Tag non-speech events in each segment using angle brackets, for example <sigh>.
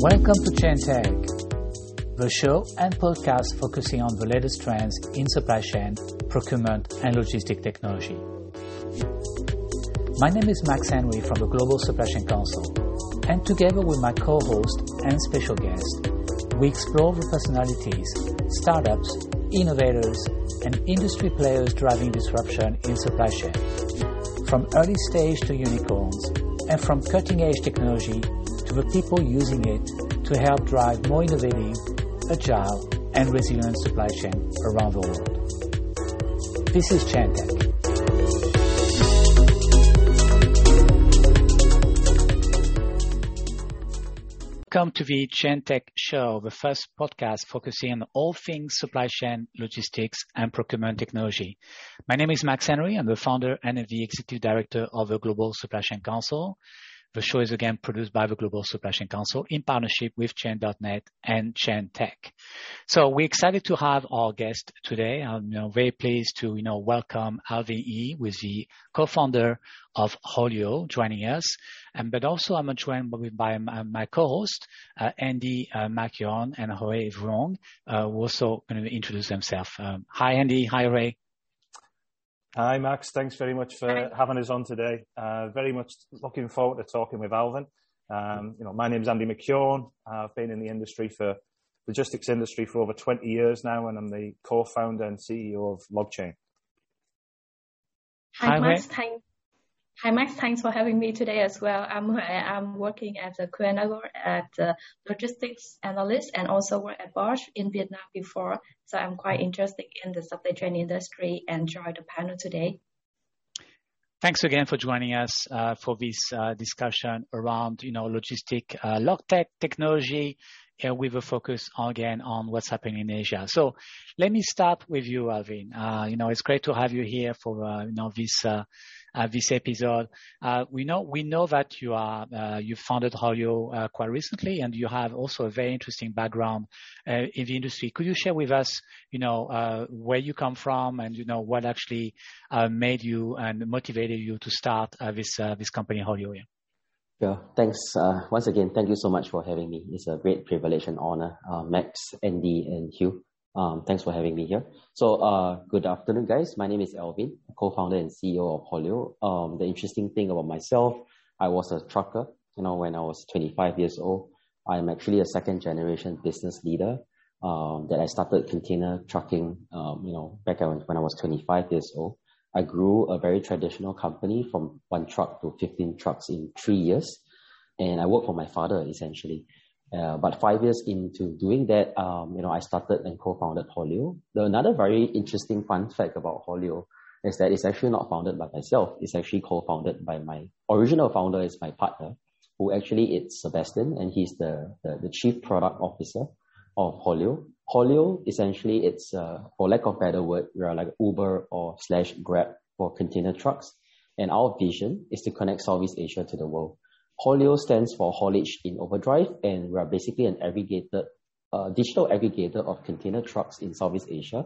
Welcome to Chain Tech, the show and podcast focusing on the latest trends in supply chain, procurement, and logistic technology. My name is Max Henry from the Global Supply Chain Council, and together with my co-host and special guest, we explore the personalities, startups, innovators, and industry players driving disruption in supply chain. From early stage to unicorns, and from cutting edge technology to the people using it to help drive more innovative, agile, and resilient supply chain around the world. This is ChainTech. Welcome to the ChainTech Show, the first podcast focusing on all things supply chain, logistics, and procurement technology. My name is Max Henry. I'm the founder and the executive director of the Global Supply Chain Council. The show is again produced by the Global Supply Chain Council in partnership with Chain.net and Chain Tech. So we're excited to have our guest today. I'm you know, very pleased to you know welcome Alvin Ea, with the co-founder of Haulio, joining us. And but also I'm joined by my, co-host uh, Andie uh, McKeown and Hue Vuong, uh, who also going to introduce themselves. Um, hi Andie, hi Ray. Hi, Max. Thanks very much for Hi. having us on today. Uh, very much looking forward to talking with Alvin. Um, you know, my name is Andie McKeown. I've been in the industry for logistics industry for over 20 years now, and I'm the co-founder and CEO of LogChain. Hi, Max. Thank, Hi, Max. Thanks for having me today as well. I'm I'm working as a coordinator at uh, logistics analyst and also work at Bosch in Vietnam before. So I'm quite interested in the supply chain industry and join the panel today. Thanks again for joining us uh, for this uh, discussion around, you know, logistic uh, log tech technology uh, with a focus again on what's happening in Asia. So let me start with you, Alvin. Uh, you know, it's great to have you here for, uh, you know, this uh, this episode. Uh, we know we know that you are uh, you founded Haulio quite recently, and you have also a very interesting background in the industry. Could you share with us, you know, where you come from, and you know what actually made you and motivated you to start this this company Haulio? Yeah, thanks. Uh, once again, thank you so much for having me. It's a great privilege and honor. Uh, Max, Andie, and Hue. Um, thanks for having me here. So, uh, good afternoon, guys. My name is Alvin, co-founder and CEO of Haulio. Um, the interesting thing about myself, I was a trucker. You know, when I was 25 years old, I'm actually a second generation business leader. Um, that I started container trucking. Um, you know, back when, when I was 25 years old, I grew a very traditional company from one truck to 15 trucks in three years, and I worked for my father essentially. Uh, but five years into doing that, um, you know, I started and co-founded Haulio. The another very interesting fun fact about Haulio is that it's actually not founded by myself. It's actually co-founded by my original founder is my partner, who actually is Sebastian, and he's the, the, the chief product officer of Haulio. Haulio essentially it's uh, for lack of better word, we are like Uber or slash Grab for container trucks, and our vision is to connect Southeast Asia to the world. Haulio stands for Haulage in Overdrive, and we are basically an aggregated, uh, digital aggregator of container trucks in Southeast Asia.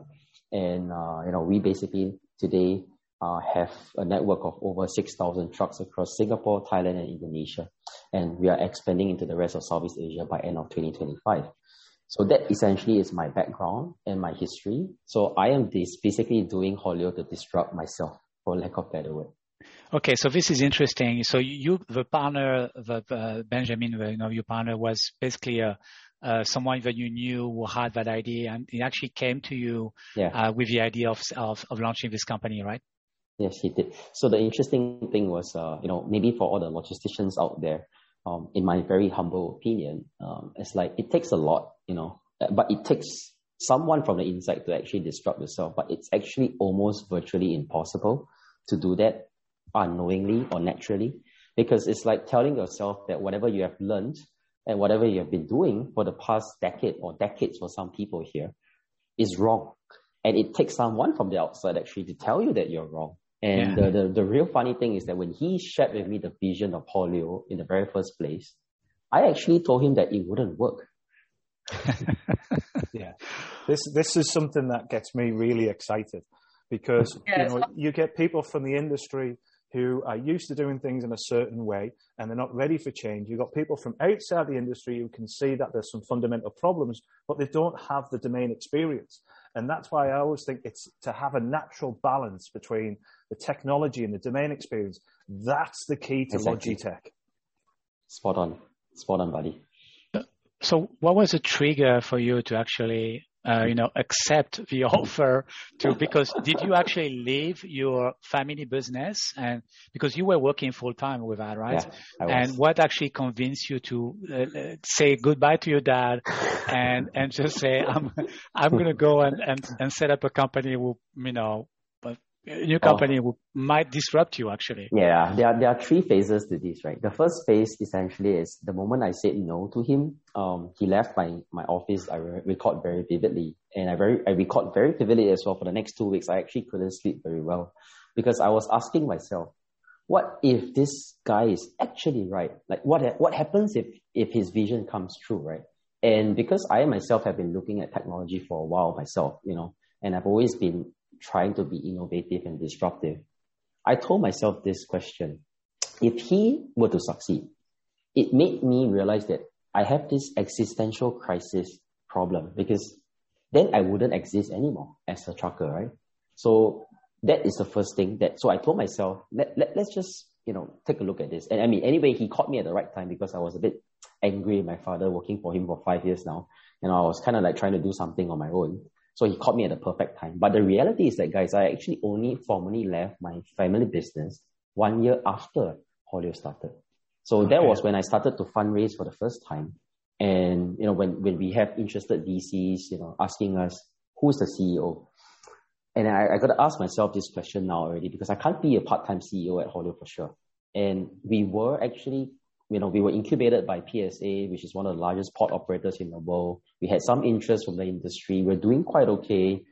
And, uh, you know, we basically today uh, have a network of over 6,000 trucks across Singapore, Thailand, and Indonesia. And we are expanding into the rest of Southeast Asia by end of 2025. So that essentially is my background and my history. So I am this basically doing Haulio to disrupt myself, for lack of better word. Okay, so this is interesting. So you, the partner, the, uh, Benjamin, you know, your partner was basically a, uh, someone that you knew who had that idea, and he actually came to you yeah. uh, with the idea of, of, of launching this company, right? Yes, he did. So the interesting thing was, uh, you know, maybe for all the logisticians out there, um, in my very humble opinion, um, it's like it takes a lot, you know, uh, but it takes someone from the inside to actually disrupt yourself. But it's actually almost virtually impossible to do that unknowingly or naturally because it's like telling yourself that whatever you have learned and whatever you have been doing for the past decade or decades for some people here is wrong. And it takes someone from the outside actually to tell you that you're wrong. And yeah. the, the, the real funny thing is that when he shared with me the vision of Haulio in the very first place, I actually told him that it wouldn't work. <laughs> yeah. This this is something that gets me really excited because yeah, you know you get people from the industry who are used to doing things in a certain way and they're not ready for change. You've got people from outside the industry who can see that there's some fundamental problems, but they don't have the domain experience. And that's why I always think it's to have a natural balance between the technology and the domain experience. That's the key to exactly. Logitech. Spot on. Spot on, buddy. So what was the trigger for you to actually uh, you know, accept the <laughs> offer to, because did you actually leave your family business and because you were working full time with that, right? Yeah, and what actually convinced you to uh, say goodbye to your dad and, and just say, I'm, I'm going to go and, and, and set up a company with, you know, new oh. company oh. might disrupt you actually. Yeah, there are, there are three phases to this, right? The first phase essentially is the moment I said no to him, um, he left my, my office. I re- record very vividly and I very, I record very vividly as well for the next two weeks. I actually couldn't sleep very well because I was asking myself, what if this guy is actually right? Like what, ha- what happens if, if his vision comes true, right? And because I myself have been looking at technology for a while myself, you know, and I've always been trying to be innovative and disruptive, I told myself this question. If he were to succeed, it made me realize that I have this existential crisis problem because then I wouldn't exist anymore as a trucker, right? So that is the first thing that, so I told myself, let, let, let's just, you know, take a look at this. And I mean, anyway, he caught me at the right time because I was a bit angry my father working for him for five years now. And I was kind of like trying to do something on my own. So he caught me at the perfect time. But the reality is that, guys, I actually only formally left my family business one year after Haulio started. So okay. that was when I started to fundraise for the first time. And, you know, when, when we have interested VCs, you know, asking us, who's the CEO? And I, I got to ask myself this question now already because I can't be a part-time CEO at Haulio for sure. And we were actually you know, we were incubated by PSA, which is one of the largest port operators in the world. We had some interest from the industry. We're doing quite okay.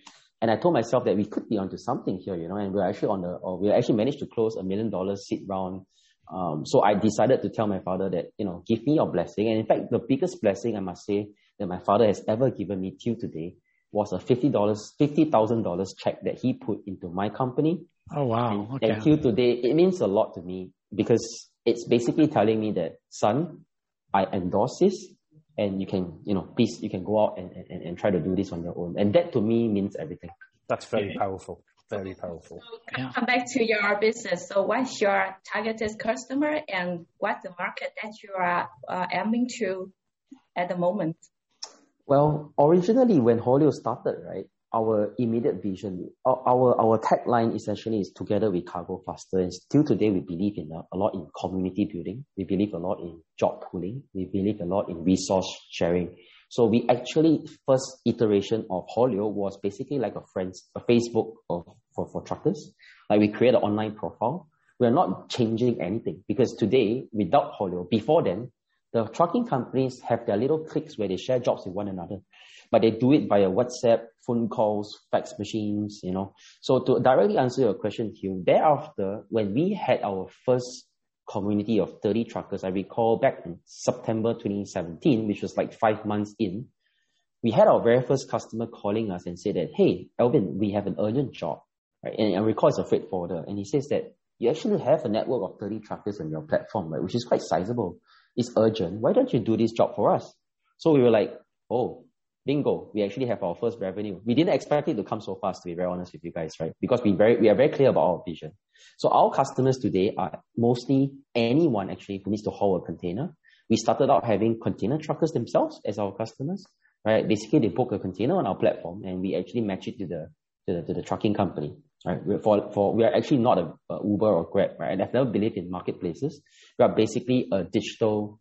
And I told myself that we could be onto something here, you know, and we're actually on the, or we actually managed to close a million dollar seed round. Um, so I decided to tell my father that, you know, give me your blessing. And in fact, the biggest blessing I must say that my father has ever given me till today was a $50, $50,000 check that he put into my company. Oh, wow. Okay. and till today, it means a lot to me because it's basically telling me that, son, I endorse this and you can, you know, please, you can go out and, and, and try to do this on your own. And that to me means everything. That's very powerful. Very powerful. So come back to your business. So what's your targeted customer and what's the market that you are uh, aiming to at the moment? Well, originally when Haulio started, right, our immediate vision, our, our, tagline essentially is together we cargo faster. And still today, we believe in a, a, lot in community building. We believe a lot in job pooling. We believe a lot in resource sharing. So we actually, first iteration of Haulio was basically like a friends, a Facebook of, for, for truckers. Like we create an online profile. We're not changing anything because today, without Haulio, before then, the trucking companies have their little cliques where they share jobs with one another but they do it via WhatsApp, phone calls, fax machines, you know. So to directly answer your question, Hue, thereafter, when we had our first community of 30 truckers, I recall back in September 2017, which was like five months in, we had our very first customer calling us and said that, hey, Elvin, we have an urgent job, right? And I recall it's a freight forwarder. And he says that you actually have a network of 30 truckers on your platform, right? Which is quite sizable. It's urgent. Why don't you do this job for us? So we were like, oh, bingo, we actually have our first revenue. We didn't expect it to come so fast, to be very honest with you guys, right? Because we very we are very clear about our vision. So our customers today are mostly anyone actually who needs to haul a container. We started out having container truckers themselves as our customers, right? Basically, they book a container on our platform, and we actually match it to the to the, to the trucking company, right? For for we are actually not a, a Uber or Grab, right? And I've never believed in marketplaces. We are basically a digital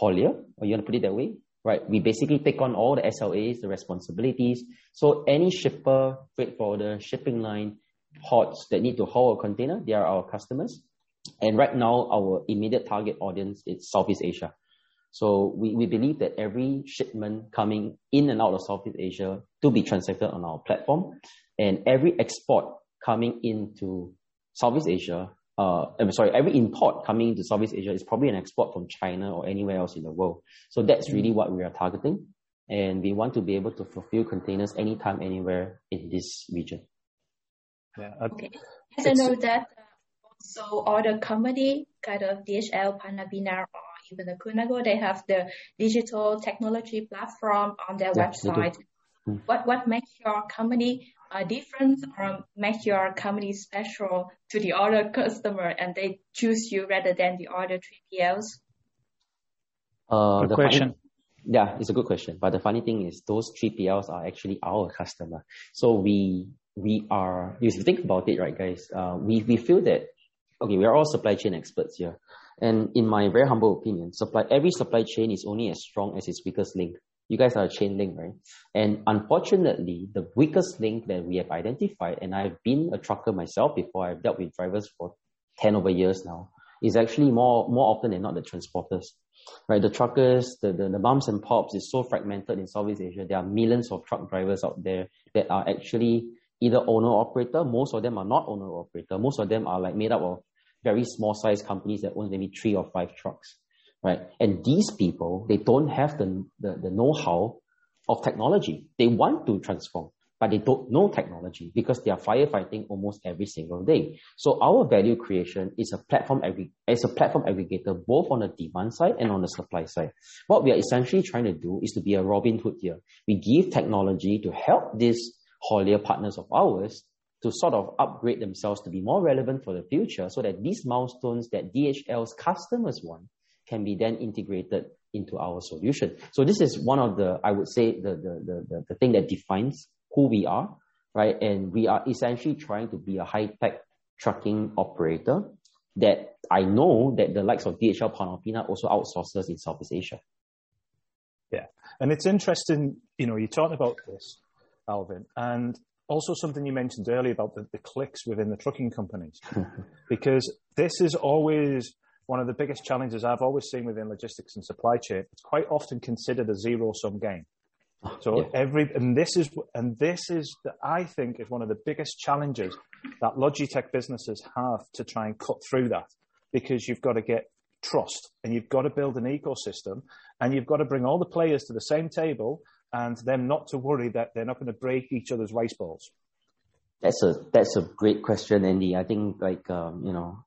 haulier, or you want to put it that way, right? We basically take on all the SLAs, the responsibilities. So any shipper, freight forwarder, shipping line, ports that need to haul a container, they are our customers. And right now, our immediate target audience is Southeast Asia. So we, we believe that every shipment coming in and out of Southeast Asia to be transacted on our platform and every export coming into Southeast Asia uh, I'm sorry, every import coming into Southeast Asia is probably an export from China or anywhere else in the world. So that's really mm. what we are targeting. And we want to be able to fulfill containers anytime, anywhere in this region. Yeah. Okay. As I know that uh, So all the company, kind of DHL, Panalpina, or even the Kuehne+Nagel, they have the digital technology platform on their yeah, website. Mm. What what makes your company uh, difference or make your company special to the other customer and they choose you rather than the other 3PLs? Uh, good question. Funny, yeah, it's a good question. But the funny thing is those 3PLs are actually our customer. So we we are, if you think about it, right, guys, uh, we, we feel that, okay, we are all supply chain experts here. And in my very humble opinion, supply every supply chain is only as strong as its weakest link. You guys are a chain link, right? And unfortunately, the weakest link that we have identified, and I've been a trucker myself before, I've dealt with drivers for 10 over years now, is actually more more often than not the transporters. Right? The truckers, the, the, the moms and pops is so fragmented in Southeast Asia. There are millions of truck drivers out there that are actually either owner operator. Most of them are not owner operator. Most of them are like made up of very small size companies that own maybe three or five trucks, right? And these people, they don't have the, the, the know-how of technology. They want to transform, but they don't know technology because they are firefighting almost every single day. So our value creation is a platform as a platform aggregator, both on the demand side and on the supply side. What we are essentially trying to do is to be a Robin Hood here. We give technology to help these haulier partners of ours to sort of upgrade themselves to be more relevant for the future so that these milestones that DHL's customers want can be then integrated into our solution. So this is one of the, I would say, the, the, the, the thing that defines who we are, right? And we are essentially trying to be a high-tech trucking operator that I know that the likes of DHL Panalpina also outsources in Southeast Asia. Yeah. And it's interesting, you know, you're talking about this, Alvin, and also something you mentioned earlier about the, the clicks within the trucking companies, <laughs> because this is always one of the biggest challenges I've always seen within logistics and supply chain. It's quite often considered a zero sum game. So yeah. every and this is and this is the, I think is one of the biggest challenges that Logitech businesses have to try and cut through that because you've got to get trust and you've got to build an ecosystem and you've got to bring all the players to the same table and them not to worry that they're not going to break each other's rice balls? That's a that's a great question, Andie. I think like um, you know,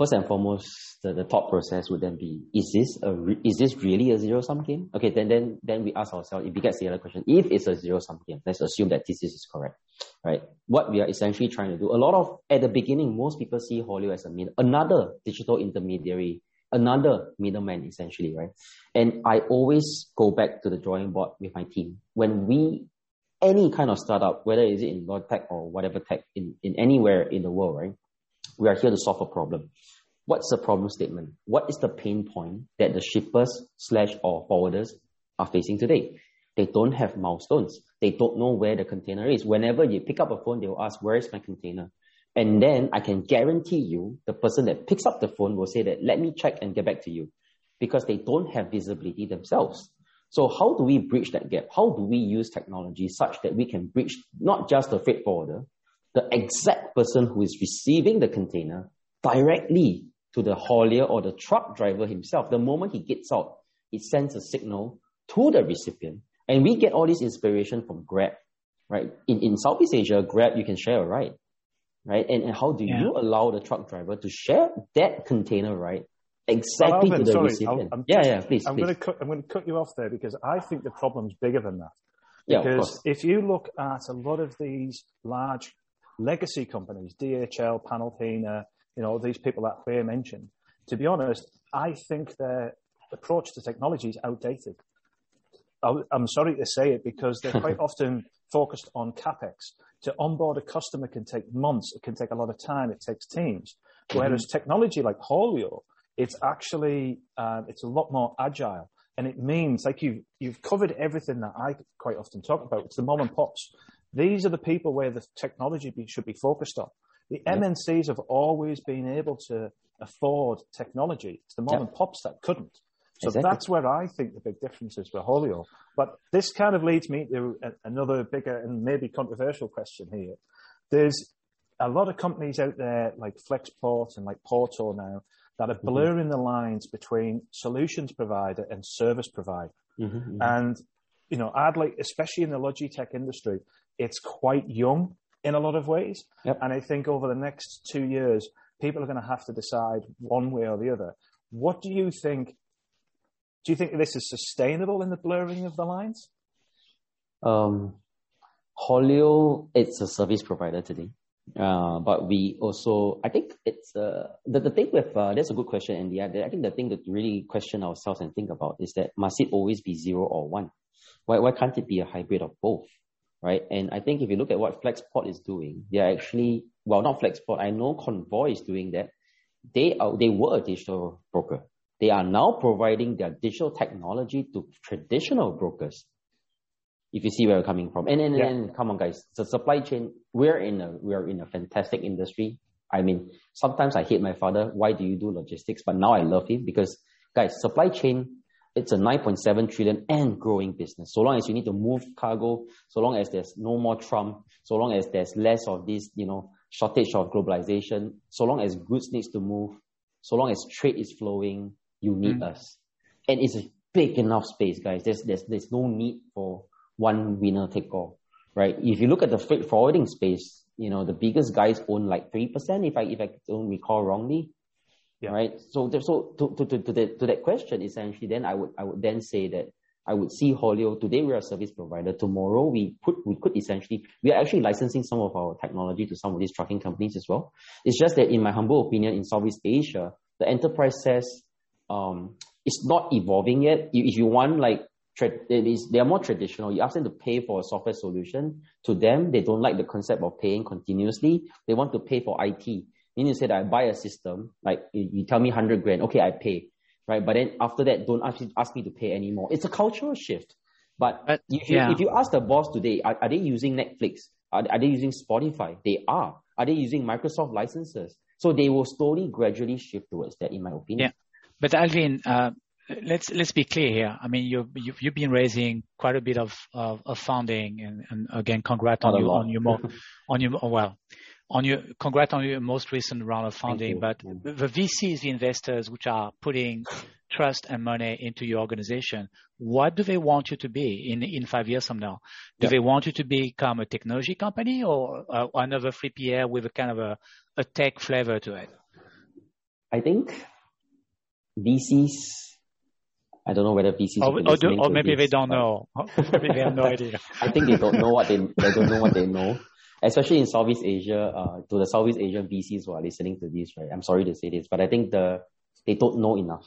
first and foremost, the, the thought process would then be: Is this a re- is this really a zero sum game? Okay, then then then we ask ourselves if we get the other question: If it's a zero sum game, let's assume that this is correct, right? What we are essentially trying to do. A lot of at the beginning, most people see Haulio as a another digital intermediary another middleman essentially, right? And I always go back to the drawing board with my team. When we, any kind of startup, whether is it in log tech or whatever tech in, in anywhere in the world, right? We are here to solve a problem. What's the problem statement? What is the pain point that the shippers slash or forwarders are facing today? They don't have milestones. They don't know where the container is. Whenever you pick up a phone, they'll ask, where is my container? And then I can guarantee you the person that picks up the phone will say that, let me check and get back to you because they don't have visibility themselves. So how do we bridge that gap? How do we use technology such that we can bridge not just the freight forwarder, the exact person who is receiving the container directly to the haulier or the truck driver himself. The moment he gets out, it sends a signal to the recipient. And we get all this inspiration from Grab, right? In, in Southeast Asia, Grab, you can share a ride right? And, and how do yeah. you allow the truck driver to share that container, right? Exactly Alvin, to the sorry, recipient. I'm, yeah, yeah, please. I'm going to cut. I'm going to cut you off there because I think the problem's bigger than that. Because yeah, if you look at a lot of these large legacy companies, DHL, Panalpina, you know, these people that Claire mentioned, to be honest, I think their approach to technology is outdated. I'm sorry to say it because they're quite <laughs> often focused on capex. To onboard a customer can take months. It can take a lot of time. It takes teams. Mm-hmm. Whereas technology like Haulio, it's actually uh, it's a lot more agile, and it means like you you've covered everything that I quite often talk about. It's the mom and pops. These are the people where the technology be, should be focused on. The. MNCs have always been able to afford technology. It's the mom and pops that couldn't. So exactly. that's where I think the big difference is with Haulio. But this kind of leads me to another bigger and maybe controversial question here. There's a lot of companies out there like Flexport and like Porto now that are mm-hmm. blurring mm-hmm. the lines between solutions provider and service provider. Mm-hmm, mm-hmm. And, you know, I'd like, especially in the Logitech industry, it's quite young in a lot of ways. Yep. And I think over the next two years, people are going to have to decide one way or the other. What do you think? Do you think this is sustainable in the blurring of the lines? Um, Haulio, it's a service provider today. Uh, but we also, I think it's uh, the, the thing with uh, that's a good question, and yeah, I think the thing that really question ourselves and think about is that must it always be zero or one? Why why can't it be a hybrid of both? Right? And I think if you look at what Flexport is doing, they are actually well not Flexport. I know Convoy is doing that. They are they were a digital broker. They are now providing their digital technology to traditional brokers if you see where we're coming from. And and, yeah. and come on, guys, the supply chain. We're in a we're in a fantastic industry. I mean, sometimes I hate my father. Why do you do logistics? But now I love him because, guys, supply chain. It's a 9.7 trillion and growing business. So long as you need to move cargo, so long as there's no more Trump, so long as there's less of this, you know, shortage of globalization, so long as goods needs to move, so long as trade is flowing, you need mm. us. And it's a big enough space, guys. There's there's there's no need for one winner take all, right? If you look at the freight forwarding space, you know, the biggest guys own like 3%, if I, if I don't recall wrongly. Yeah. Right. So, so to, to, to, to, that, to that question, essentially, then I would, I would then say that I would see Haulio today we're a service provider. Tomorrow we put we could essentially we are actually licensing some of our technology to some of these trucking companies as well. It's just that in my humble opinion, in Southeast Asia, the enterprise says um, it's not evolving yet. If you want like they are more traditional. You ask them to pay for a software solution. To them, they don't like the concept of paying continuously. They want to pay for IT. You say that I buy a system, like you tell me 100 grand, okay, I pay, right? But then after that, don't ask, ask me to pay anymore. It's a cultural shift. But, but if, you, yeah. if you ask the boss today, are, are they using Netflix? Are, are they using Spotify? They are. Are they using Microsoft licenses? So they will slowly, gradually shift towards that, in my opinion. Yeah. But Alvin, uh, let's let's be clear here. I mean, you've you've, you've been raising quite a bit of of, of funding, and, and again, congrats on your on your more on your well on your congrats on your most recent round of funding. But the VCs, the investors, which are putting trust and money into your organization, what do they want you to be in in five years from now? Do yep. they want you to become a technology company or uh, another 3PL with a kind of a, a tech flavor to it? I think VCs I don't know whether VCs or, or, do, or maybe this, they don't know. <laughs> maybe they have no idea. I think they don't know what they they don't know what they know. <laughs> Especially in Southeast Asia, uh, to the Southeast Asian VCs who are listening to this, right? I'm sorry to say this, but I think the they don't know enough,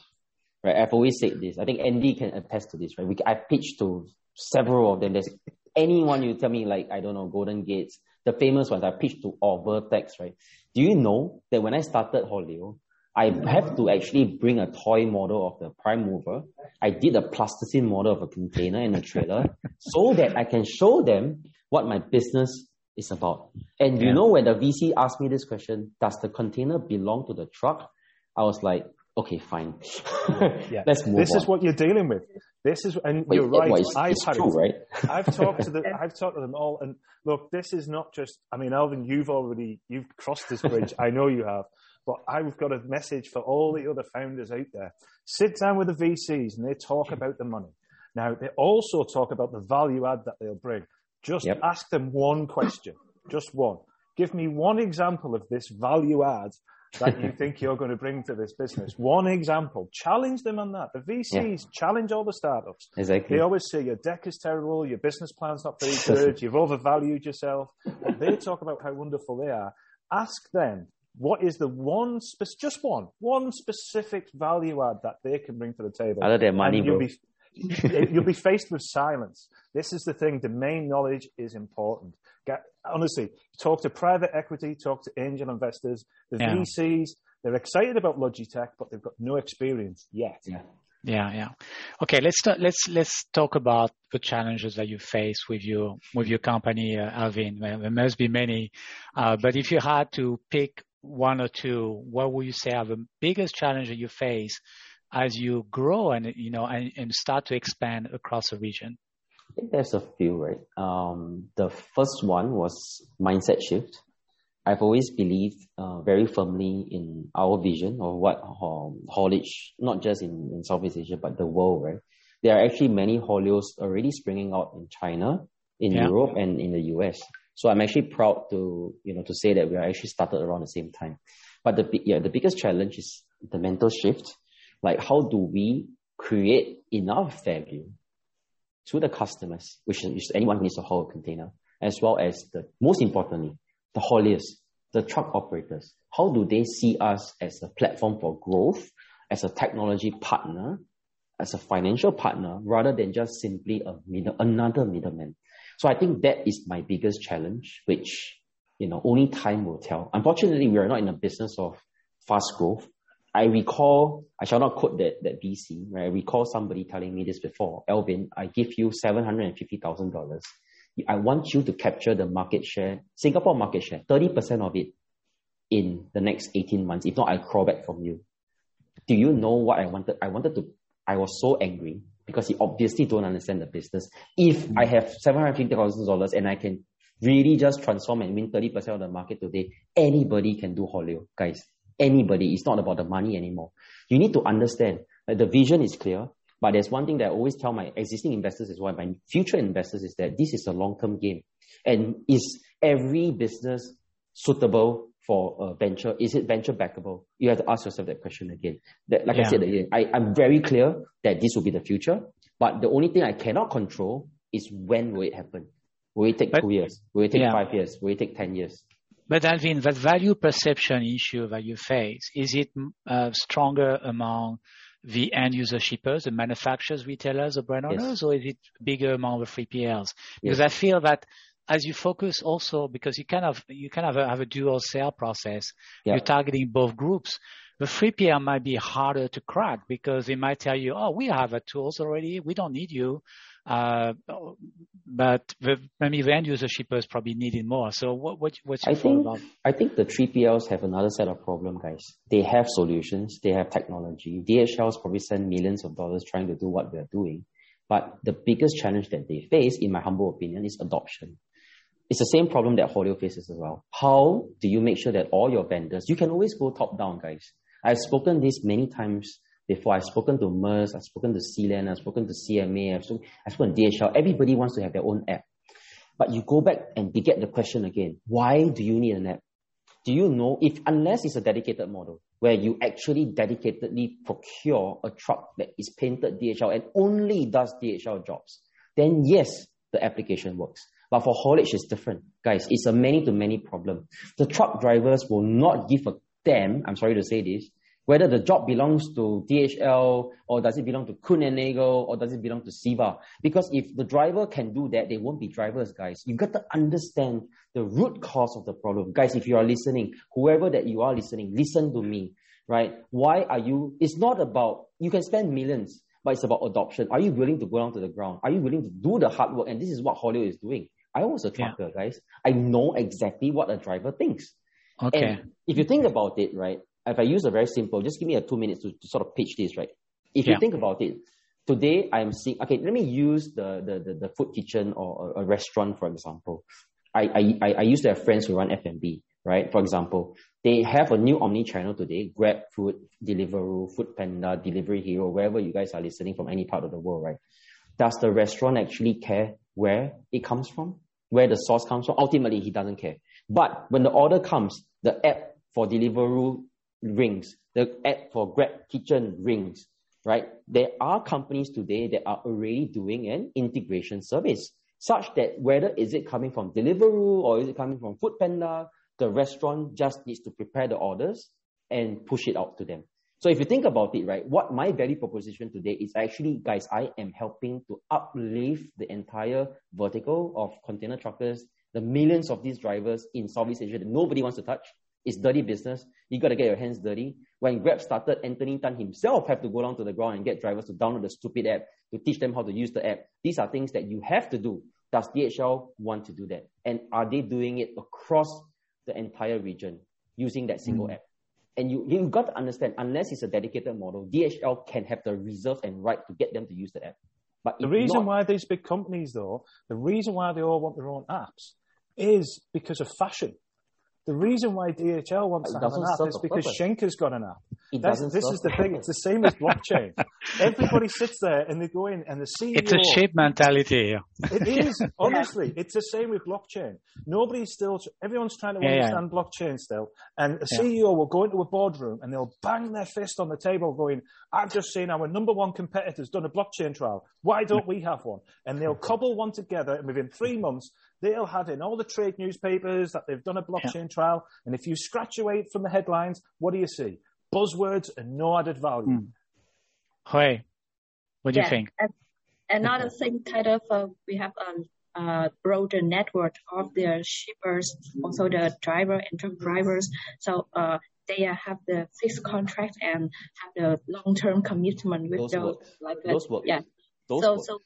right? I've always said this. I think Andie can attest to this, right? We, I pitched to several of them. There's anyone you tell me like I don't know Golden Gates, the famous ones. I pitched to all Vertex, right? Do you know that when I started Haulio, I have to actually bring a toy model of the prime mover. I did a plasticine model of a container and a trailer <laughs> so that I can show them what my business is about. And yeah. you know, when the VC asked me this question, does the container belong to the truck? I was like, okay, fine. <laughs> yeah. Let's move This on. is what you're dealing with. This is, and Wait, you're right. It's, I've it's true, right? <laughs> I've talked to the, <laughs> I've talked to them all, and look, this is not just. I mean, Alvin, you've already you've crossed this bridge. I know you have. But I've got a message for all the other founders out there. Sit down with the VCs and they talk about the money. Now, they also talk about the value add that they'll bring. Just yep. ask them one question, just one. Give me one example of this value add that you <laughs> think you're going to bring to this business. One example. Challenge them on that. The VCs yeah. challenge all the startups. Exactly. They always say your deck is terrible, your business plan's not very <laughs> good, you've overvalued yourself. they talk about how wonderful they are. Ask them what is the one, spe- just one, one specific value add that they can bring to the table? Other than money, you'll bro. Be, <laughs> you'll be faced with silence. This is the thing. Domain knowledge is important. Get, honestly, talk to private equity, talk to angel investors, the yeah. VCs. They're excited about Logitech, but they've got no experience yet. Yeah. Yeah, yeah. Okay, let's talk, let's let's talk about the challenges that you face with your with your company, uh, Alvin. There must be many, uh, but if you had to pick one or two, what would you say are the biggest challenges you face as you grow and you know and, and start to expand across the region? I think there's a few, right? Um, the first one was mindset shift. I've always believed uh, very firmly in our vision of what um, haulage, not just in, in Southeast Asia, but the world, right? There are actually many hauliers already springing out in China, in yeah. Europe, and in the US. So I'm actually proud to, you know, to say that we are actually started around the same time. But the yeah, the biggest challenge is the mental shift. Like how do we create enough value to the customers, which is anyone who needs to haul a container, as well as the most importantly, the hauliers, the truck operators. How do they see us as a platform for growth, as a technology partner, as a financial partner, rather than just simply a middle, another middleman? So I think that is my biggest challenge, which you know only time will tell. Unfortunately, we are not in a business of fast growth. I recall, I shall not quote that, that VC, right? I recall somebody telling me this before. Elvin, I give you $750,000. I want you to capture the market share, Singapore market share, 30% of it in the next 18 months. If not, I crawl back from you. Do you know what I wanted? I wanted to, I was so angry because he obviously don't understand the business. If mm. I have $750,000 and I can really just transform and win 30% of the market today, anybody can do Haulio, guys anybody. It's not about the money anymore. You need to understand that the vision is clear. But there's one thing that I always tell my existing investors as well, my future investors is that this is a long-term game. And is every business suitable for a venture? Is it venture backable? You have to ask yourself that question again. That, like yeah. I said again, I, I'm very clear that this will be the future. But the only thing I cannot control is when will it happen? Will it take but, two years? Will it take yeah. five years? Will it take 10 years? But Alvin, that value perception issue that you face, is it uh, stronger among the end user shippers, the manufacturers, retailers, or brand owners, yes. or is it bigger among the 3PLs? Because yes. I feel that as you focus also, because you kind of you kind of have a dual sale process, yeah. you're targeting both groups. The 3PL might be harder to crack because they might tell you, "Oh, we have a tools already. We don't need you." Uh, but the, maybe the end user shippers probably needing more. So what, what what's your I think, about? I think the 3PLs have another set of problem, guys. They have solutions, they have technology. DHLs probably spend millions of dollars trying to do what they're doing. But the biggest challenge that they face, in my humble opinion, is adoption. It's the same problem that Haulio faces as well. How do you make sure that all your vendors, you can always go top down, guys. I've spoken this many times before. I've spoken to Maersk, I've spoken to Sealand, I've spoken to CMA, I've spoken, I've spoken to DHL. Everybody wants to have their own app. But you go back and get the question again. Why do you need an app? Do you know if unless it's a dedicated model where you actually dedicatedly procure a truck that is painted DHL and only does DHL jobs, then yes, the application works. But for haulage, it's different. Guys, it's a many to many problem. The truck drivers will not give a damn, I'm sorry to say this, whether the job belongs to DHL or does it belong to Kuehne and Nagel or does it belong to CEVA? Because if the driver can do that, they won't be drivers, guys. You've got to understand the root cause of the problem. Guys, if you are listening, whoever that you are listening, listen to me, right? Why are you, it's not about, you can spend millions, but it's about adoption. Are you willing to go down to the ground? Are you willing to do the hard work? And this is what Haulio is doing. I was a trucker, yeah. guys. I know exactly what a driver thinks. Okay. And if you think about it, right, if I use a very simple, just give me a two minutes to, to sort of pitch this, right? If yeah. you think about it, today I'm seeing, okay, let me use the, the, the, the food kitchen or a, a, restaurant, for example. I, I, I used to have friends who run F&B, right? For example, they have a new omni-channel today, Grab Food, Deliveroo, Food Panda, Delivery Hero, wherever you guys are listening from any part of the world, right? Does the restaurant actually care where it comes from? Where the source comes from? Ultimately, he doesn't care. But when the order comes, the app for Deliveroo rings. The app for Grab Kitchen rings, right? There are companies today that are already doing an integration service such that whether is it coming from Deliveroo or is it coming from Foodpanda, the restaurant just needs to prepare the orders and push it out to them. So if you think about it, right, what my value proposition today is actually, guys, I am helping to uplift the entire vertical of container truckers, the millions of these drivers in Southeast Asia that nobody wants to touch. It's dirty business. You got to get your hands dirty. When Grab started, Anthony Tan himself had to go down to the ground and get drivers to download the stupid app to teach them how to use the app. These are things that you have to do. Does DHL want to do that? And are they doing it across the entire region using that single mm. app? And you, you got to understand, unless it's a dedicated model, DHL can have the reserve and right to get them to use the app. But the reason not, why these big companies, though, the reason why they all want their own apps is because of fashion. The reason why DHL wants to have an app is because. Schenker's got an app. It doesn't this is the the thing. It's the same as <laughs> blockchain. Everybody sits there and they go in and the CEO. It's a sheep mentality here. It is <laughs> honestly. It's the same with blockchain. Nobody's still. Everyone's trying to Yeah, yeah. understand blockchain still, and a Yeah. CEO will go into a boardroom and they'll bang their fist on the table, going, "I've just seen our number one competitor's done a blockchain trial. Why don't we have one?" And they'll cobble one together, and within three months, they'll have in all the trade newspapers that they've done a blockchain trial. And if you scratch away from the headlines, what do you see? Buzzwords and no added value. Mm. Hue, what do you think? And another thing, kind of, uh, we have a, a broader network of the shippers, also the driver and truck drivers. So uh, they uh, have the fixed contract and have the long-term commitment with Those those. work. Like that. Those work. Yeah. Those so work. so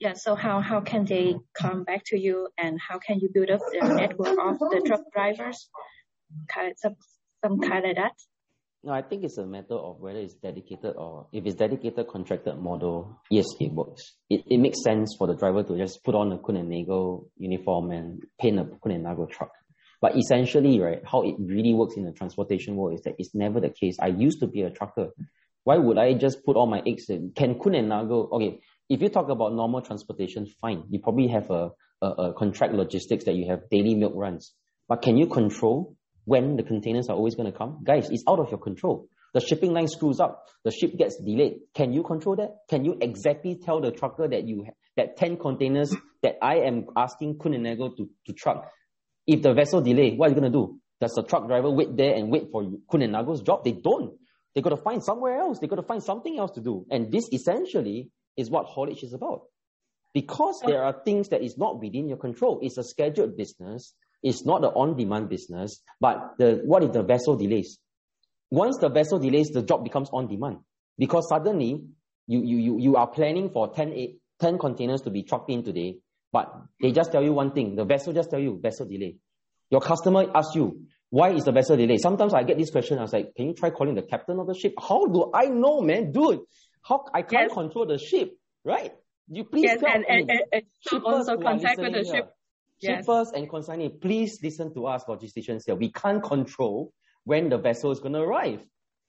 yeah. So how how can they come back to you, and how can you build up the network of the truck drivers? Kind of, some some kind of that. No, I think it's a matter of whether it's dedicated or if it's dedicated contracted model, yes, it works. It, it makes sense for the driver to just put on a Kuehne uniform and paint a Kuehne truck. But essentially, right, how it really works in the transportation world is that it's never the case. I used to be a trucker. Why would I just put all my eggs in? Can Kuehne okay, if you talk about normal transportation, fine. You probably have a, a, a contract logistics that you have daily milk runs. But can you control when the containers are always going to come? Guys, it's out of your control. The shipping line screws up. The ship gets delayed. Can you control that? Can you exactly tell the trucker that you ha- that 10 containers that I am asking Kuehne and Nagel to, to truck? If the vessel delay, what are you going to do? Does the truck driver wait there and wait for Kuehne and Nagel's job? They don't. They got to find somewhere else. They got to find something else to do. And this essentially is what haulage is about. Because there are things that is not within your control. It's a scheduled business. It's not an on-demand business. But the what if the vessel delays? Once the vessel delays, the job becomes on-demand. Because suddenly you, you, you, you are planning for 10, eight- 10 containers to be trucked in today, but they just tell you one thing. The vessel just tell you vessel delay. Your customer asks you, why is the vessel delayed? Sometimes I get this question. I was like, can you try calling the captain of the ship? How do I know, man? Dude, how I can't Yes. control the ship, right? You please Yes, tell and, me. and, and, and so Shippers also contact with the ship. here, Yes. Shippers and consignee, please listen to us, logisticians here. We can't control when the vessel is going to arrive,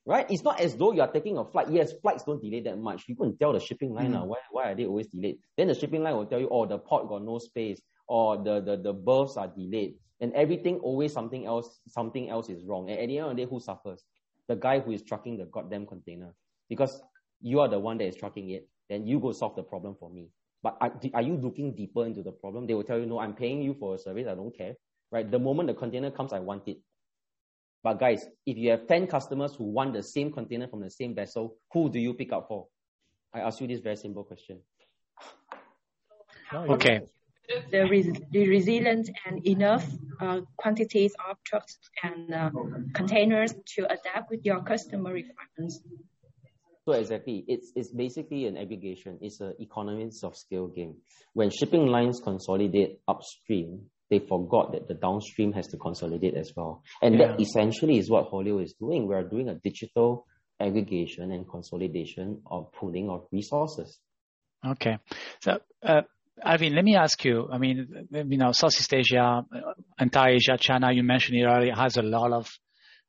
right? It's not as though you are taking a flight. Yes, flights don't delay that much. You can tell the shipping line Mm. uh, why, why are they always delayed. Then the shipping line will tell you, oh, the port got no space, or the, the, the berths are delayed. And everything always something else, something else is wrong. And at the end of the day, who suffers? The guy who is trucking the goddamn container. Because you are the one that is trucking it, then you go solve the problem for me. But are, are you looking deeper into the problem? They will tell you, no, I'm paying you for a service. I don't care. Right? The moment the container comes, I want it. But guys, if you have 10 customers who want the same container from the same vessel, who do you pick up for? I ask you this very simple question. Okay. right. the, res- the resilient and enough uh, quantities of trucks and uh, containers to adapt with your customer requirements. So exactly, it's it's basically an aggregation. It's an economies of scale game. When shipping lines consolidate upstream, they forgot that the downstream has to consolidate as well. And that essentially is what Haulio is doing. We are doing a digital aggregation and consolidation of pooling of resources. Okay. So, uh, Alvin, let me ask you, I mean, you know, Southeast Asia, uh, entire Asia, China, you mentioned it earlier, has a lot of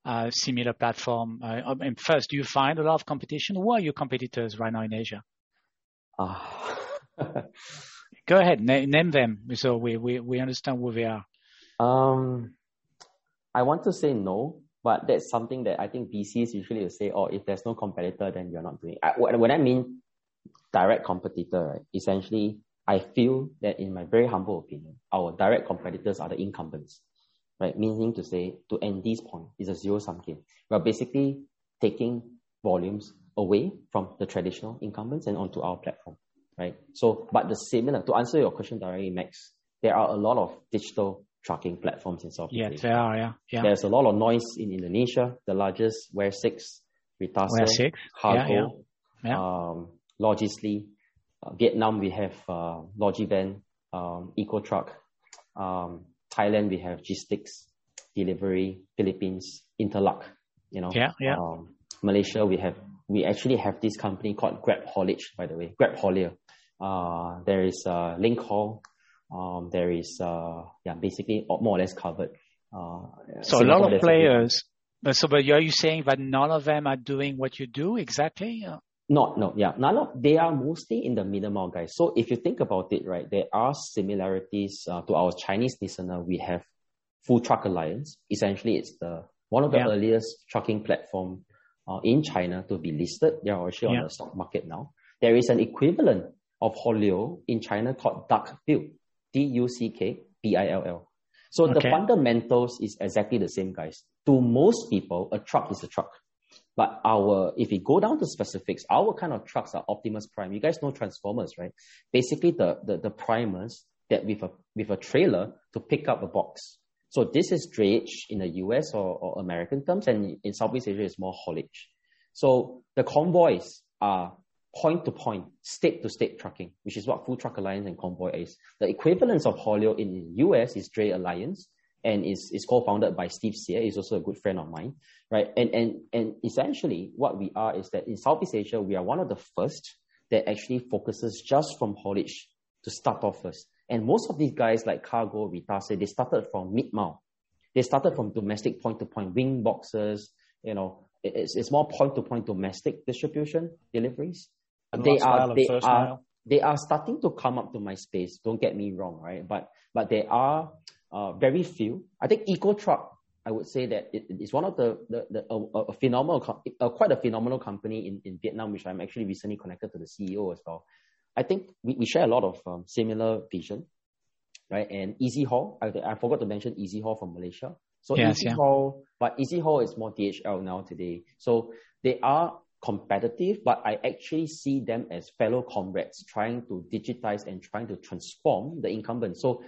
uh, similar platform. Uh, I mean, first, do you find a lot of competition? Who are your competitors right now in Asia? Ah. <laughs> Go ahead, na- name them so we, we, we understand who they are. Um, I want to say no, but that's something that I think VCs usually will say, oh, if there's no competitor, then you're not doing it. I, when when I mean direct competitor, right, essentially, I feel that in my very humble opinion, our direct competitors are the incumbents, right? Meaning to say, to end this point, it's a zero sum game. We're basically taking volumes away from the traditional incumbents and onto our platform, right? So, but the similar, to answer your question directly, Max, there are a lot of digital trucking platforms in Southeast Yeah, Asia. they are, yeah. Yeah. There's a lot of noise in Indonesia, the largest, Ware 6, Ritase, Ware 6, Kargo, yeah, yeah. Um, Logisly. Uh, Vietnam, we have uh, Logivan, um, EcoTruck. Um, Thailand, we have GIZTIX, Delivery, Philippines, Inteluck, you know. Yeah, yeah. Um, Malaysia, we have, we actually have this company called Grab Haulage, by the way, Grab Haulier. Uh, there is uh, Link Haul. Um, there is, uh, yeah, basically more or less covered. Uh, so a lot of players. But so, but are you saying that none of them are doing what you do exactly? Not, no, yeah. Of, they are mostly in the middle minimal guys. So if you think about it, right, there are similarities uh, to our Chinese listener. We have Full Truck Alliance. Essentially, it's the one of the yeah. earliest trucking platform uh, in China to be listed. They are actually yeah. on the stock market now. There is an equivalent of Haulio in China called Duck Bill, D-U-C-K-B-I-L-L. So okay. the fundamentals is exactly the same, guys. To most people, a truck is a truck. But our, if we go down to specifics, our kind of trucks are Optimus Prime. You guys know Transformers, right? Basically, the the, the primers that with a with a trailer to pick up a box. So this is drayage in the US or, or American terms, and in Southeast Asia, it's more haulage. So the convoys are point to point, state to state trucking, which is what Full Truck Alliance and Convoy is. The equivalence of Haulio in the US is Dray Alliance and is, is co-founded by Steve Sear. He's also a good friend of mine, right? And, and, and essentially what we are is that in Southeast Asia, we are one of the first that actually focuses just from haulage to start off first. And most of these guys like Kargo, Ritase, they started from mid-mile. They started from domestic point-to-point wing boxes, you know, it's, it's more point-to-point domestic distribution deliveries and they are they are mile. they are starting to come up to my space. Don't get me wrong, right? But but there are uh, very few. I think EcoTruck. I would say that it is one of the the, the a, a phenomenal, uh, quite a phenomenal company in, in Vietnam, which I'm actually recently connected to the CEO as well. I think we, we share a lot of um, similar vision, right? And Easy Haul, I, I forgot to mention Easy Haul from Malaysia. So yes, Easy yeah. Haul, but Easy Haul is more DHL now today. So they are competitive, but I actually see them as fellow comrades trying to digitize and trying to transform the incumbent. So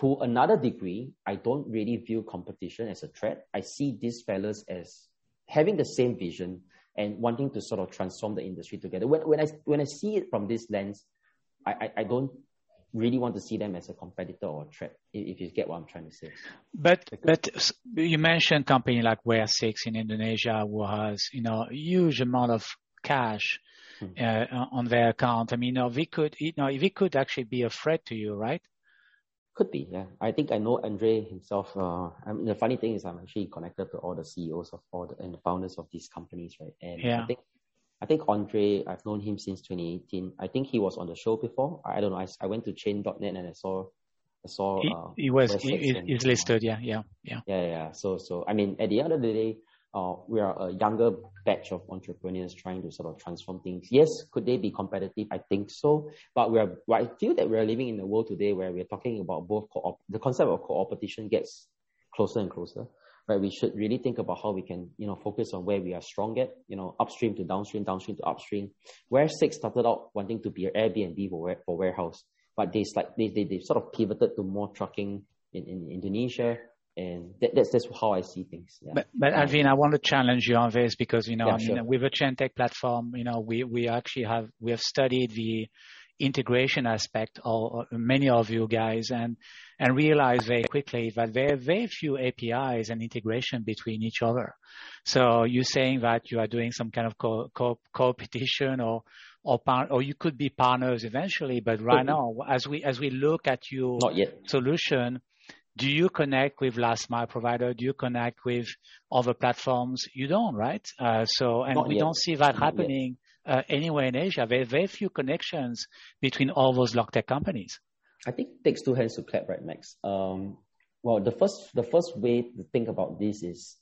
to another degree, I don't really view competition as a threat. I see these fellows as having the same vision and wanting to sort of transform the industry together. When, when I when I see it from this lens, I, I, I don't really want to see them as a competitor or a threat, if you get what I'm trying to say. But but you mentioned company like Waresix in Indonesia who has you know huge amount of cash hmm. uh, on their account. I mean, you know, we could you know we could actually be a threat to you, right? Could be, yeah. I think I know Andre himself. Uh, I mean, the funny thing is, I'm actually connected to all the CEOs of all the and the founders of these companies, right? And yeah. I think I think Andre, I've known him since 2018. I think he was on the show before. I, I don't know. I, I went to chain.net and I saw, I saw. He, uh, he was, he, he's listed. Yeah, yeah, yeah. Yeah, yeah. So, so I mean, at the end of the day, Uh, we are a younger batch of entrepreneurs trying to sort of transform things. Yes, could they be competitive? I think so. But we are, I feel that we are living in a world today where we're talking about both co-op, the concept of co-opetition gets closer and closer right? We should really think about how we can, you know, focus on where we are strong at, you know, upstream to downstream, downstream to upstream. Waresix started out wanting to be an Airbnb for, for warehouse, but they like they, they they sort of pivoted to more trucking in, in Indonesia. And that, that's that's how I see things. Yeah. But, but Alvin, I want to challenge you on this because you know, yeah, I mean, sure. with a ChainTech platform, you know, we we actually have we have studied the integration aspect of many of you guys and and realize very quickly that there are very few APIs and integration between each other. So you're saying that you are doing some kind of co- co- competition or or par- or you could be partners eventually, but right now, as we as we look at your solution, do you connect with last mile provider? Do you connect with other platforms? You don't, right? Uh, so and Not we yet. don't see that Not happening uh, anywhere in Asia. There are very few connections between all those log tech companies. I think it takes two hands to clap, right, Max? Um, well, the first the first way to think about this is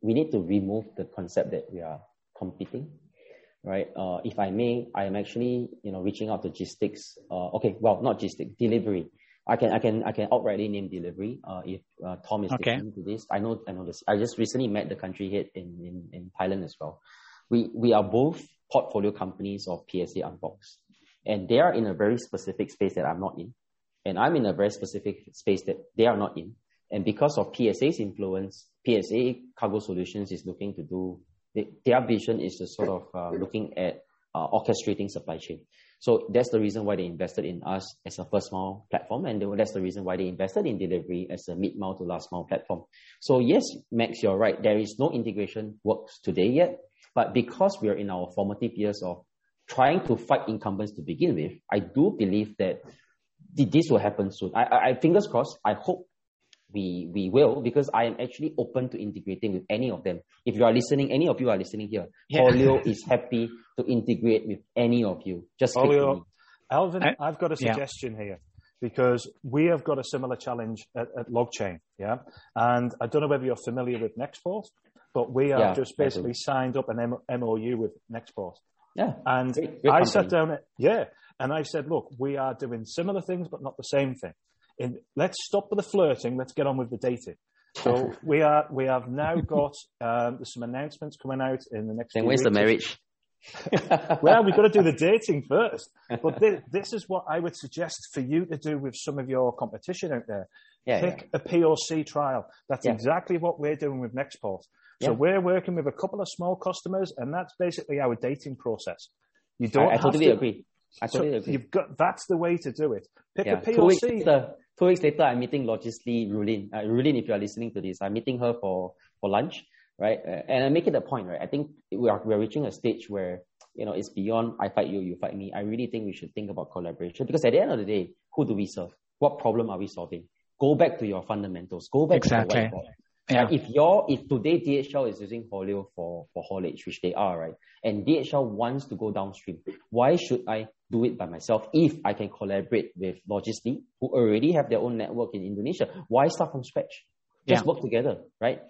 we need to remove the concept that we are competing, right? Uh, if I may, I am actually you know reaching out to logistics. Uh, okay, well, not logistics, Deliveree. I can I can I can outrightly name Deliveree. Uh, if uh, Tom is okay. listening to this, I know I know this. I just recently met the country head in in, in Thailand as well. We we are both portfolio companies of PSA Unbox. And they are in a very specific space that I'm not in. And I'm in a very specific space that they are not in. And because of PSA's influence, PSA Cargo Solutions is looking to do, their vision is to sort of uh, looking at uh, orchestrating supply chain. So that's the reason why they invested in us as a first mile platform. And that's the reason why they invested in Deliveree as a mid mile to last mile platform. So yes, Max, you're right. There is no integration works today yet. But because we are in our formative years of trying to fight incumbents to begin with, I do believe that this will happen soon. I, I, I fingers crossed. I hope we we will because I am actually open to integrating with any of them. If you are listening, any of you are listening here, yeah. Haulio is happy to integrate with any of you. Just Haulio, Alvin, I, have got a suggestion yeah. here because we have got a similar challenge at, at Logchain, yeah. And I don't know whether you're familiar with Nextport, but we have yeah, just basically signed up an M- MOU with Nextport. Yeah. And great, great I sat down, at, yeah, and I said, look, we are doing similar things, but not the same thing. In, let's stop with the flirting. Let's get on with the dating. So <laughs> we are we have now got um, some announcements coming out in the next. Then where's the marriage? <laughs> well, we've got to do the dating first. <laughs> But this, this, is what I would suggest for you to do with some of your competition out there. Yeah, Pick yeah. a POC trial. That's yeah. exactly what we're doing with Nextport. So we're working with a couple of small customers, and that's basically our dating process. You don't. I, I totally to, agree. I totally so agree. You've got that's the way to do it. Pick a POC. Two weeks, later, two weeks later, I'm meeting Logisly Roolin. Uh, Roolin, if you are listening to this, I'm meeting her for for lunch, right? Uh, and I make it a point, right? I think we are we are reaching a stage where you know it's beyond I fight you, you fight me. I really think we should think about collaboration because at the end of the day, who do we serve? What problem are we solving? Go back to your fundamentals. Go back exactly. to the whiteboard. Yeah. If your if today DHL is using Haulio for for haulage, which they are, right, and DHL wants to go downstream, why should I do it by myself if I can collaborate with Logisly, who already have their own network in Indonesia? Why start from scratch? Just yeah. work together, right?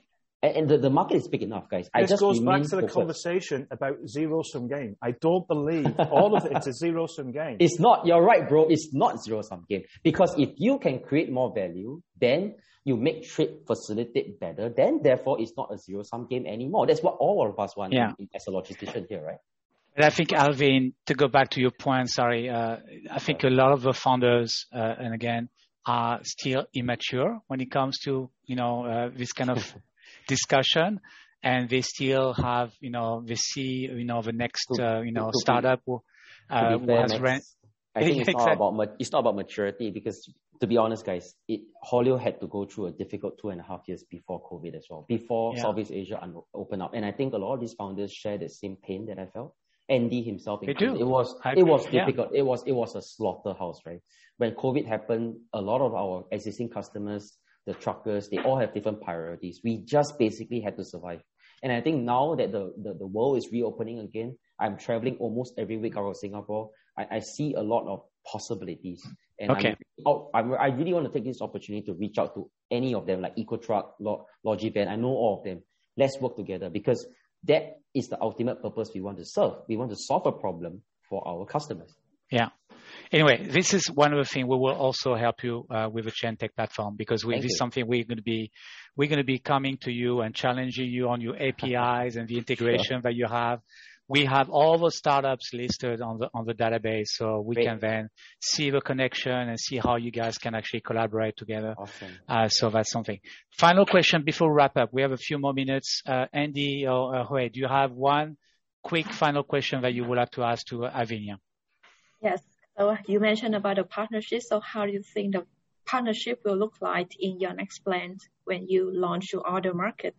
And, and the, the market is big enough, guys. This goes back to the focused. conversation about zero sum game. I don't believe <laughs> all of it's a zero sum game. It's not. You're right, bro. It's not zero sum game because if you can create more value, then you make trade facilitate better, then therefore it's not a zero sum game anymore. That's what all of us want yeah. in, as a logistician here, right? But I think Alvin, to go back to your point, sorry, uh, I think a lot of the founders, uh, and again, are still immature when it comes to you know uh, this kind of <laughs> discussion, and they still have you know they see you know the next uh, you know startup who, uh, has rent. I think it's <laughs> not about it's not about maturity because to be honest, guys, it Haulio had to go through a difficult two and a half years before COVID as well, before yeah. Southeast Asia un- opened up. And I think a lot of these founders share the same pain that I felt. Andie himself, they do. it was I it was difficult. Yeah. It was it was a slaughterhouse, right? When COVID happened, a lot of our existing customers, the truckers, they all have different priorities. We just basically had to survive. And I think now that the, the, the world is reopening again, I'm traveling almost every week out of Singapore. I, I see a lot of possibilities. And okay. I'm, i really want to take this opportunity to reach out to any of them, like EcoTruck, Log, Logivan. I know all of them. Let's work together because that is the ultimate purpose we want to serve. We want to solve a problem for our customers. Yeah. Anyway, this is one of the things we will also help you uh, with the ChainTech platform because we, this is something we're going to be we're going to be coming to you and challenging you on your <laughs> APIs and the integration sure. that you have we have all the startups listed on the on the database, so we Great. can then see the connection and see how you guys can actually collaborate together. Awesome. Uh, so that's something. Final question before we wrap up. We have a few more minutes. Uh, Andie or uh, Hue, do you have one quick final question that you would like to ask to Alvin Ea? Yes. So you mentioned about the partnership. So how do you think the partnership will look like in your next plan when you launch your other market?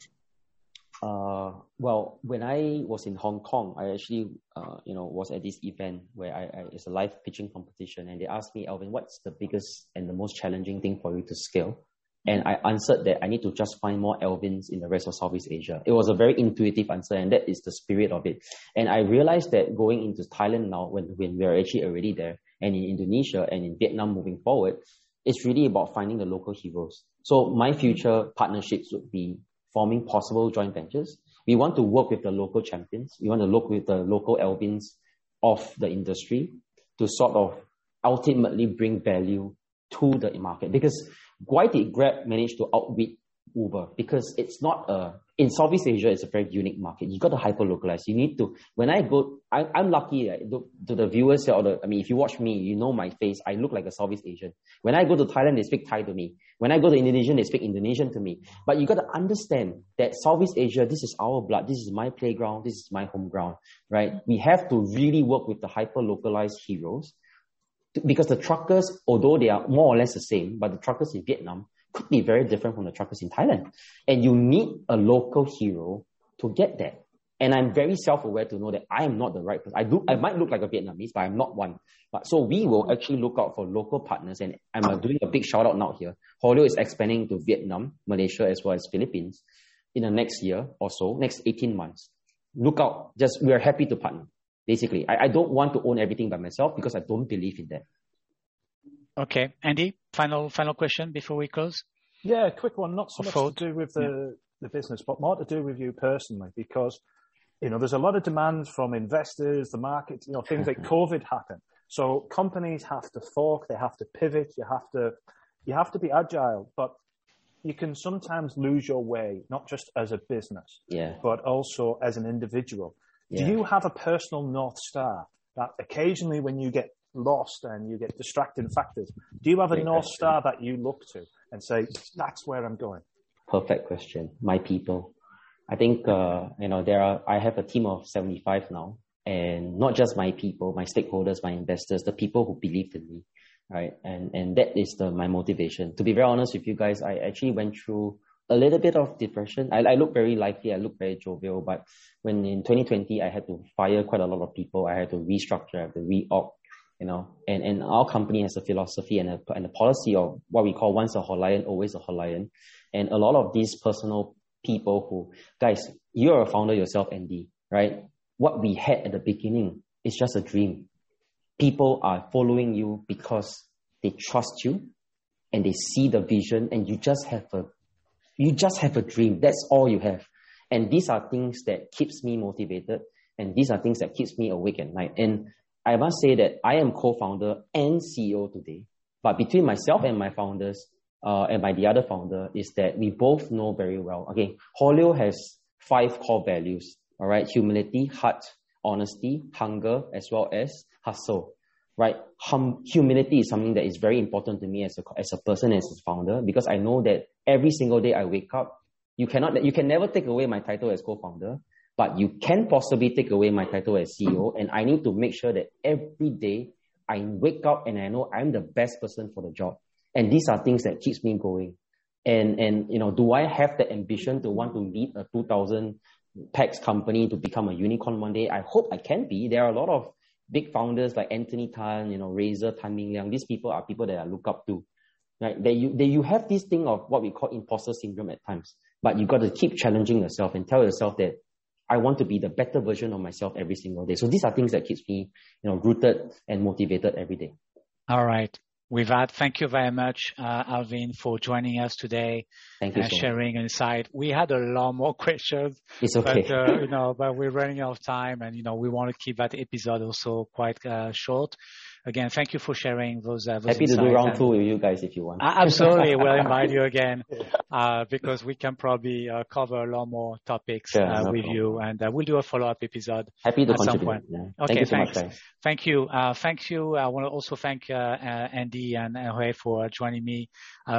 Uh, well, when I was in Hong Kong, I actually, uh, you know, was at this event where I, I, it's a live pitching competition, and they asked me, Alvin, what's the biggest and the most challenging thing for you to scale? And I answered that I need to just find more Alvins in the rest of Southeast Asia. It was a very intuitive answer, and that is the spirit of it. And I realized that going into Thailand now, when, when we're actually already there, and in Indonesia and in Vietnam moving forward, it's really about finding the local heroes. So my future partnerships would be forming possible joint ventures. We want to work with the local champions. We want to look with the local Alvins of the industry to sort of ultimately bring value to the market. Because why did Grab manage to outwit Uber? Because it's not a in Southeast Asia, it's a very unique market. You got to hyper localize. You need to. When I go, I, I'm lucky uh, to the viewers or the. I mean, if you watch me, you know my face. I look like a Southeast Asian. When I go to Thailand, they speak Thai to me. When I go to Indonesia, they speak Indonesian to me. But you got to understand that Southeast Asia, this is our blood. This is my playground. This is my home ground, right? We have to really work with the hyper localized heroes because the truckers, although they are more or less the same, but the truckers in Vietnam could be very different from the truckers in Thailand. And you need a local hero to get that. And I'm very self-aware to know that I am not the right person. I do, I might look like a Vietnamese, but I'm not one. But so we will actually look out for local partners. And I'm uh, doing a big shout out now here. Haulio is expanding to Vietnam, Malaysia, as well as Philippines in the next year or so, next 18 months. Look out. Just, we are happy to partner. Basically, I, I don't want to own everything by myself because I don't believe in that. Okay. Andie, final, final question before we close. Yeah, quick one. Not so much to do with the, yeah. the business, but more to do with you personally, because you know, there's a lot of demands from investors, the market, you know, things like <laughs> COVID happen. So companies have to fork, they have to pivot, you have to, you have to be agile, but you can sometimes lose your way, not just as a business, yeah. but also as an individual. Yeah. Do you have a personal North Star that occasionally when you get lost and you get distracting factors, do you have a Great North question. Star that you look to and say, that's where I'm going? Perfect question. My people. I think uh, you know there are. I have a team of seventy five now, and not just my people, my stakeholders, my investors, the people who believed in me, right? And and that is the my motivation. To be very honest with you guys, I actually went through a little bit of depression. I, I look very lively, I look very jovial, but when in 2020 I had to fire quite a lot of people, I had to restructure, I had to reorg, you know. And and our company has a philosophy and a and a policy of what we call once a Haulian, always a Haulian. And a lot of these personal people who, guys, you're a founder yourself, Andie, right? What we had at the beginning is just a dream. People are following you because they trust you and they see the vision and you just have a, you just have a dream. That's all you have. And these are things that keeps me motivated and these are things that keeps me awake at night. And I must say that I am co-founder and CEO today. But between myself and my founders, uh, and by the other founder is that we both know very well. Okay, Haulio has five core values. All right, humility, heart, honesty, hunger, as well as hustle. Right, hum, humility is something that is very important to me as a as a person as a founder because I know that every single day I wake up, you cannot you can never take away my title as co-founder, but you can possibly take away my title as CEO, and I need to make sure that every day I wake up and I know I'm the best person for the job. And these are things that keeps me going. And, and, you know, do I have the ambition to want to lead a 2000 packs company to become a unicorn one day? I hope I can be. There are a lot of big founders like Anthony Tan, you know, Razer, Tan Min Liang. These people are people that I look up to. Right? That you, that you have this thing of what we call imposter syndrome at times, but you got to keep challenging yourself and tell yourself that I want to be the better version of myself every single day. So these are things that keeps me, you know, rooted and motivated every day. All right. With that, thank you very much, uh, Alvin, for joining us today. Thank you. And so sharing much. insight. We had a lot more <laughs> questions. It's okay. But, uh, you <laughs> know, but we're running out of time and, you know, we want to keep that episode also quite uh, short again, thank you for sharing those. Uh, those Happy to do round two with you guys if you want. absolutely, <laughs> we'll invite you again uh, because we can probably uh, cover a lot more topics sure, uh, no with problem. you, and uh, we'll do a follow-up episode. Happy to at contribute. Some point. Yeah. Okay, thank you so thanks. much. Thank you. Uh, thank you. I want to also thank Andie and Hue for joining me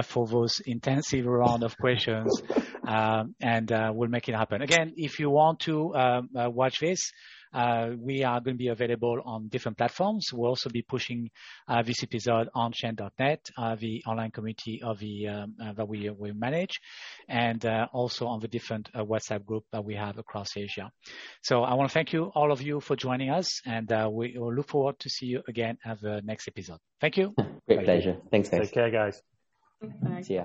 for those intensive round of questions, <laughs> um, and we'll make it happen. Again, if you want to um, watch this. Uh, we are going to be available on different platforms. We'll also be pushing uh, this episode on Chain.net, uh, the online community of the um, that we we manage, and also on the different WhatsApp group that we have across Asia. So I want to thank you all of you for joining us, and we will look forward to see you again at the next episode. Thank you. <laughs> Great Bye. pleasure. Thanks, guys. Take care, guys. Bye. See ya.